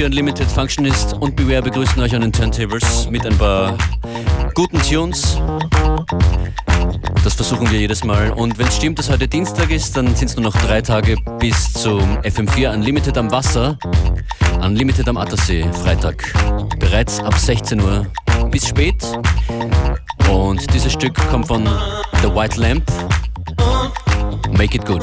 FM4 Unlimited Functionist und Beware begrüßen euch an den Turntables mit ein paar guten Tunes. Das versuchen wir jedes Mal. Und wenn es stimmt, dass heute Dienstag ist, dann sind es nur noch drei Tage bis zum FM4 Unlimited am Wasser. Unlimited am Attersee, Freitag. Bereits ab 16 Uhr bis spät. Und dieses Stück kommt von The White Lamp. Make it good.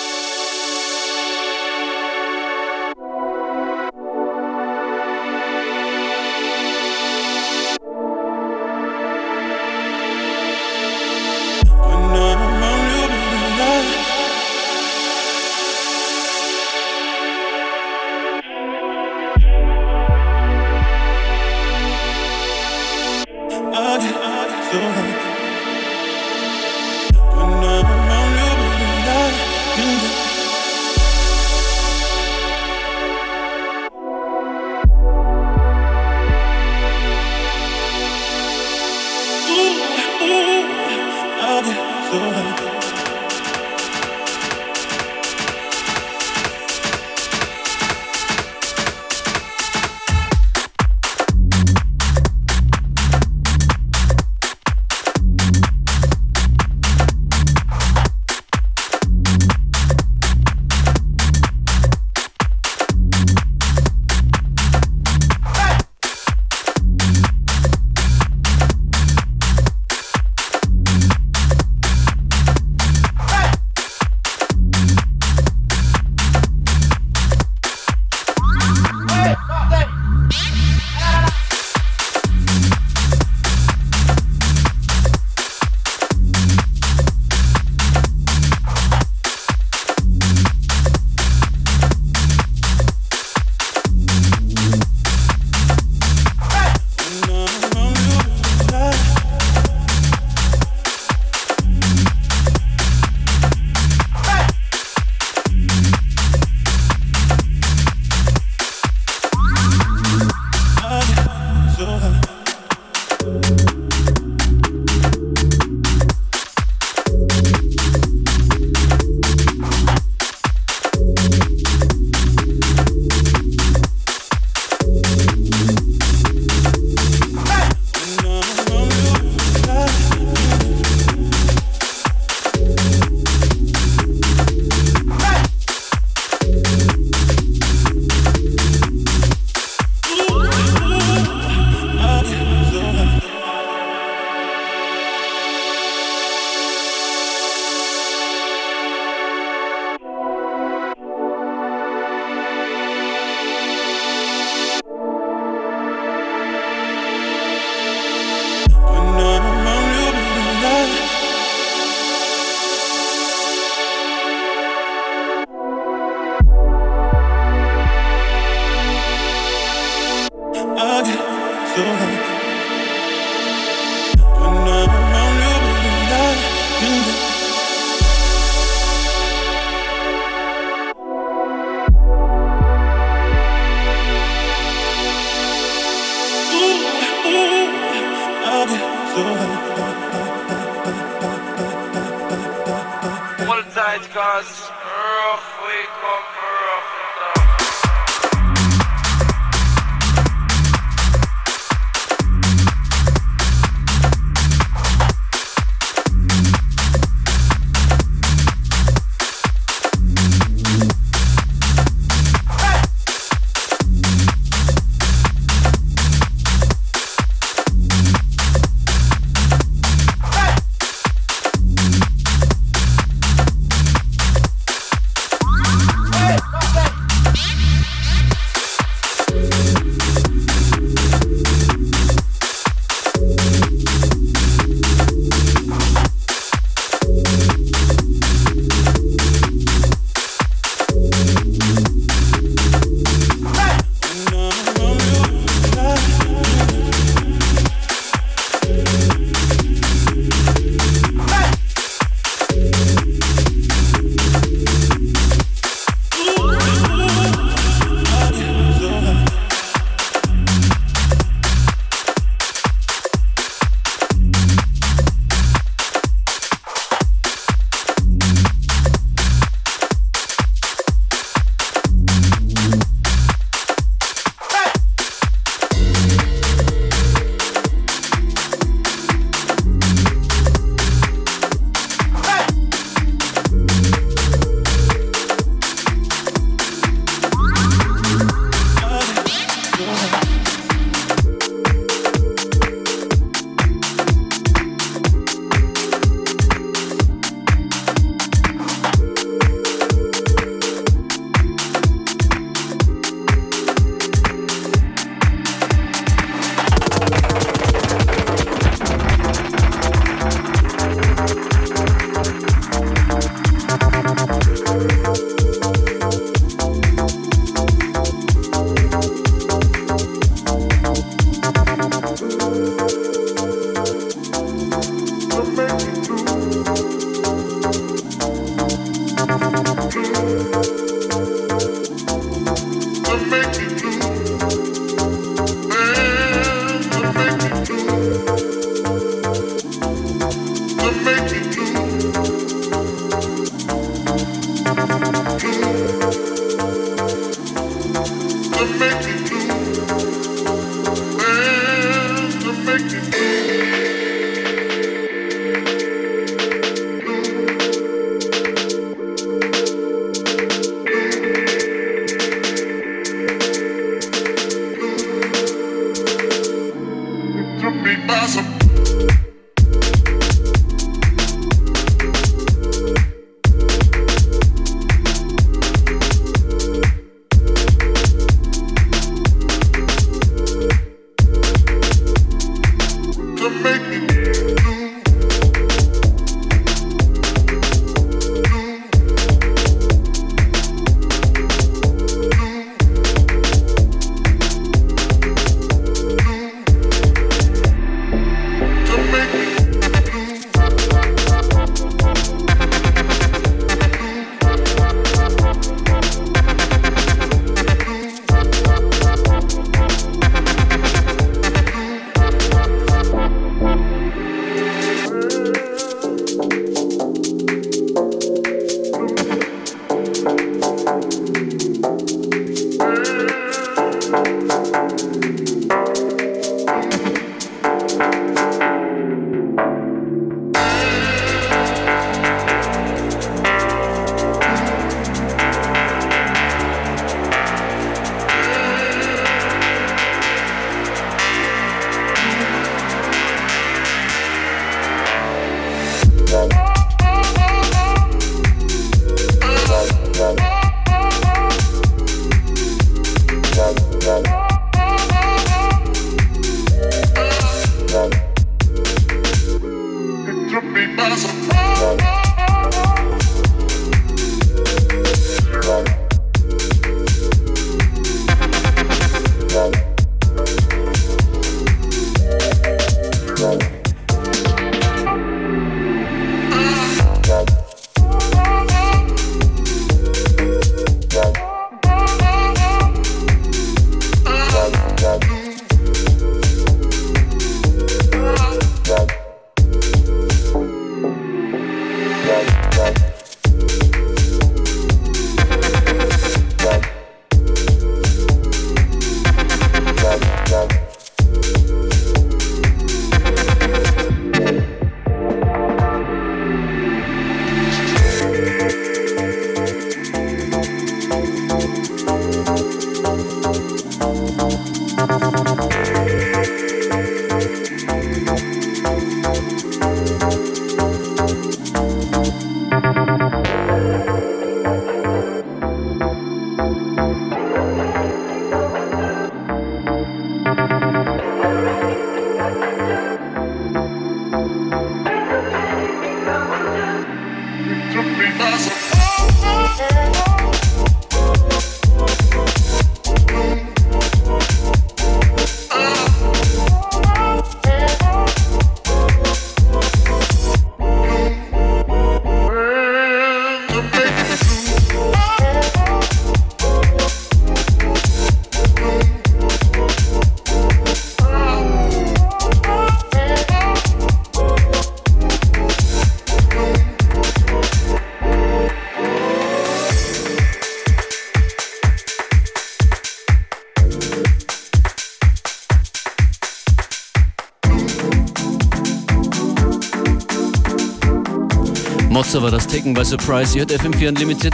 Taken by Surprise. Ihr hört FM4 Unlimited.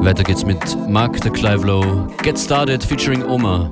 Weiter geht's mit Mark the Clive Low. Get Started featuring Oma.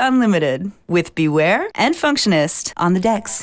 Unlimited with Beware and Functionist on the decks.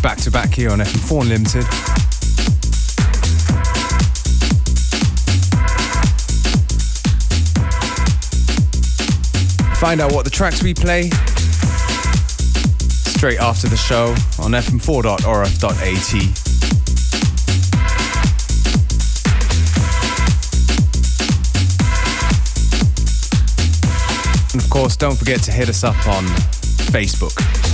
Back to back here on FM4 Unlimited. Find out what the tracks we play straight after the show on fm4.orf.at. And of course, don't forget to hit us up on Facebook.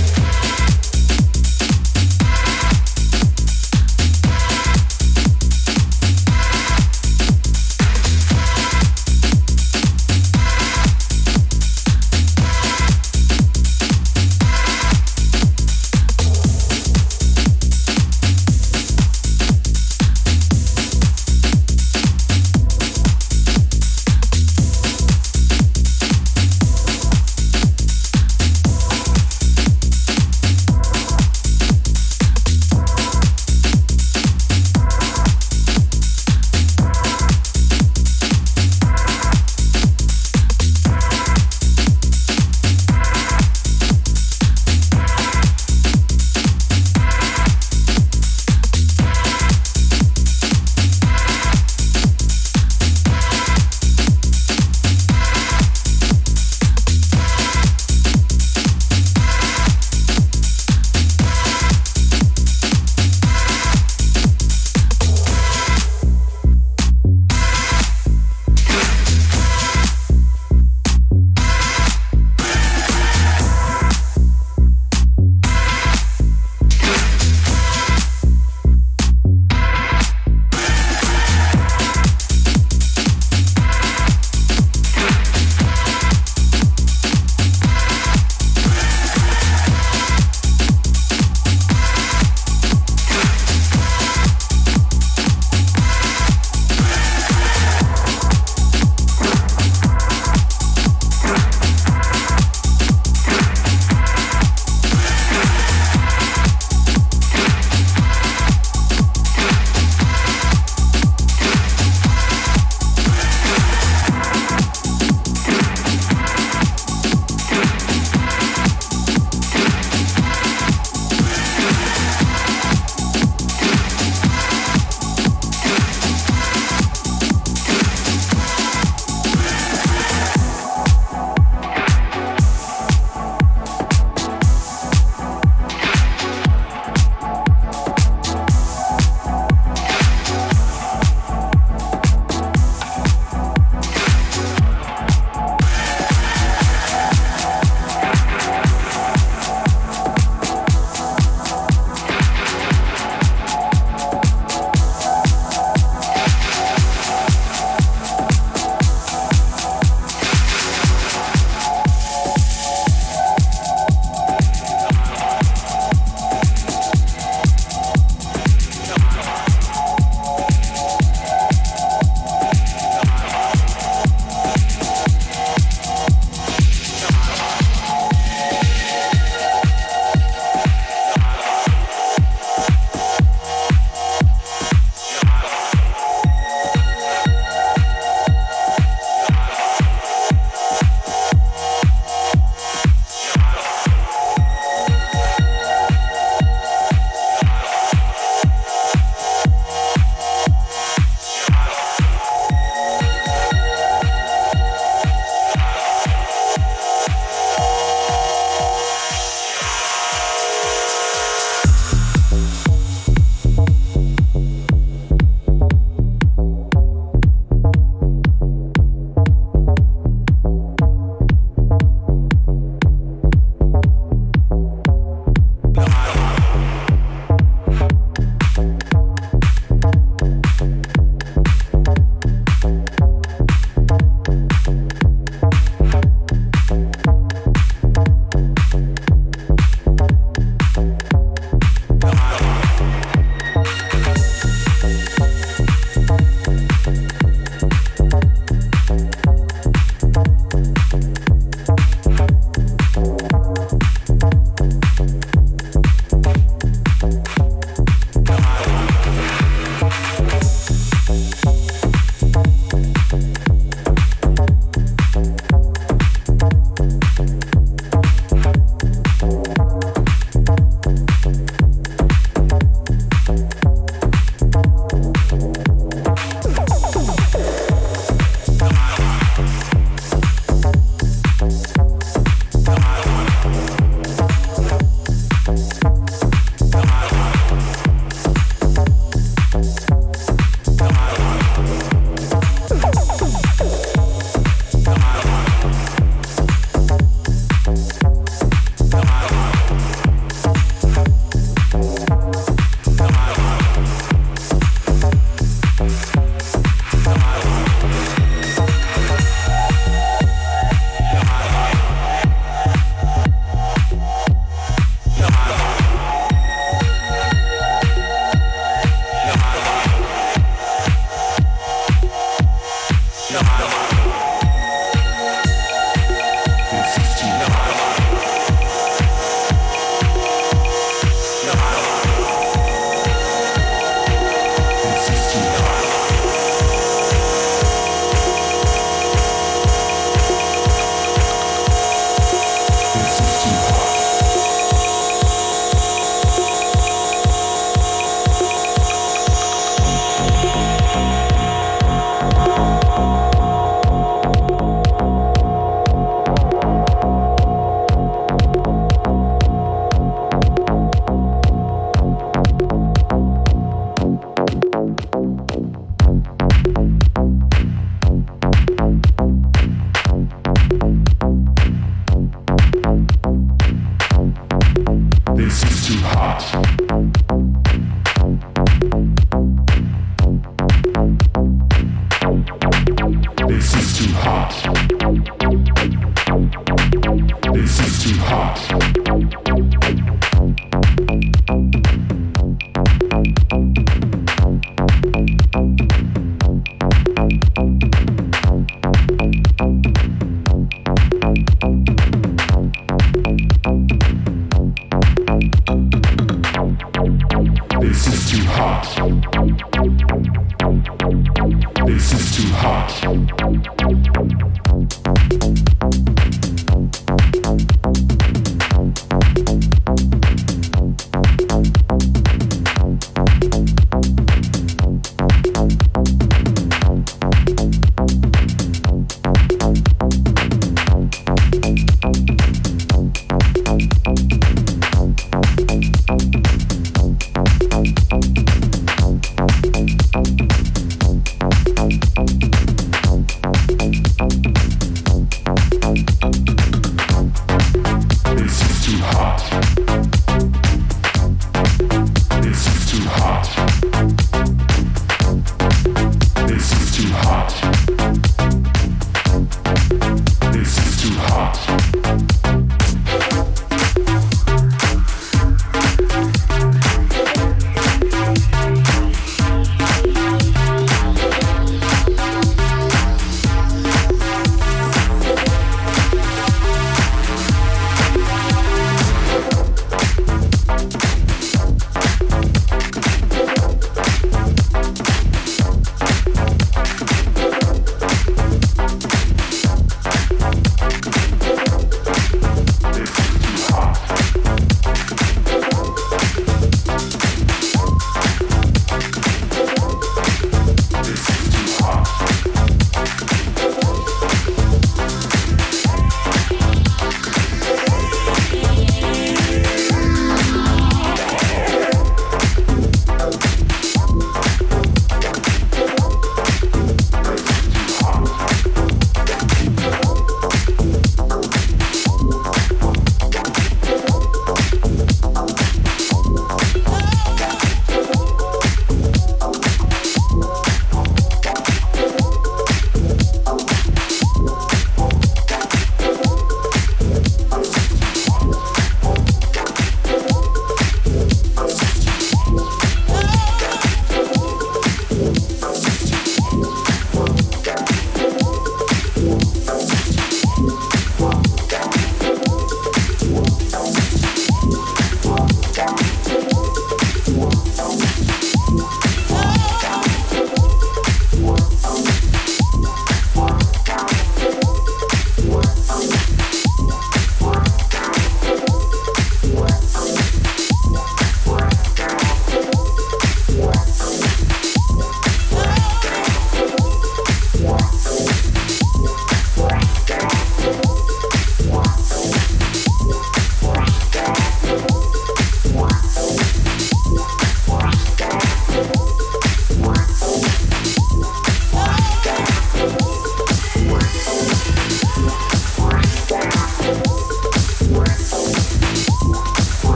Thank you.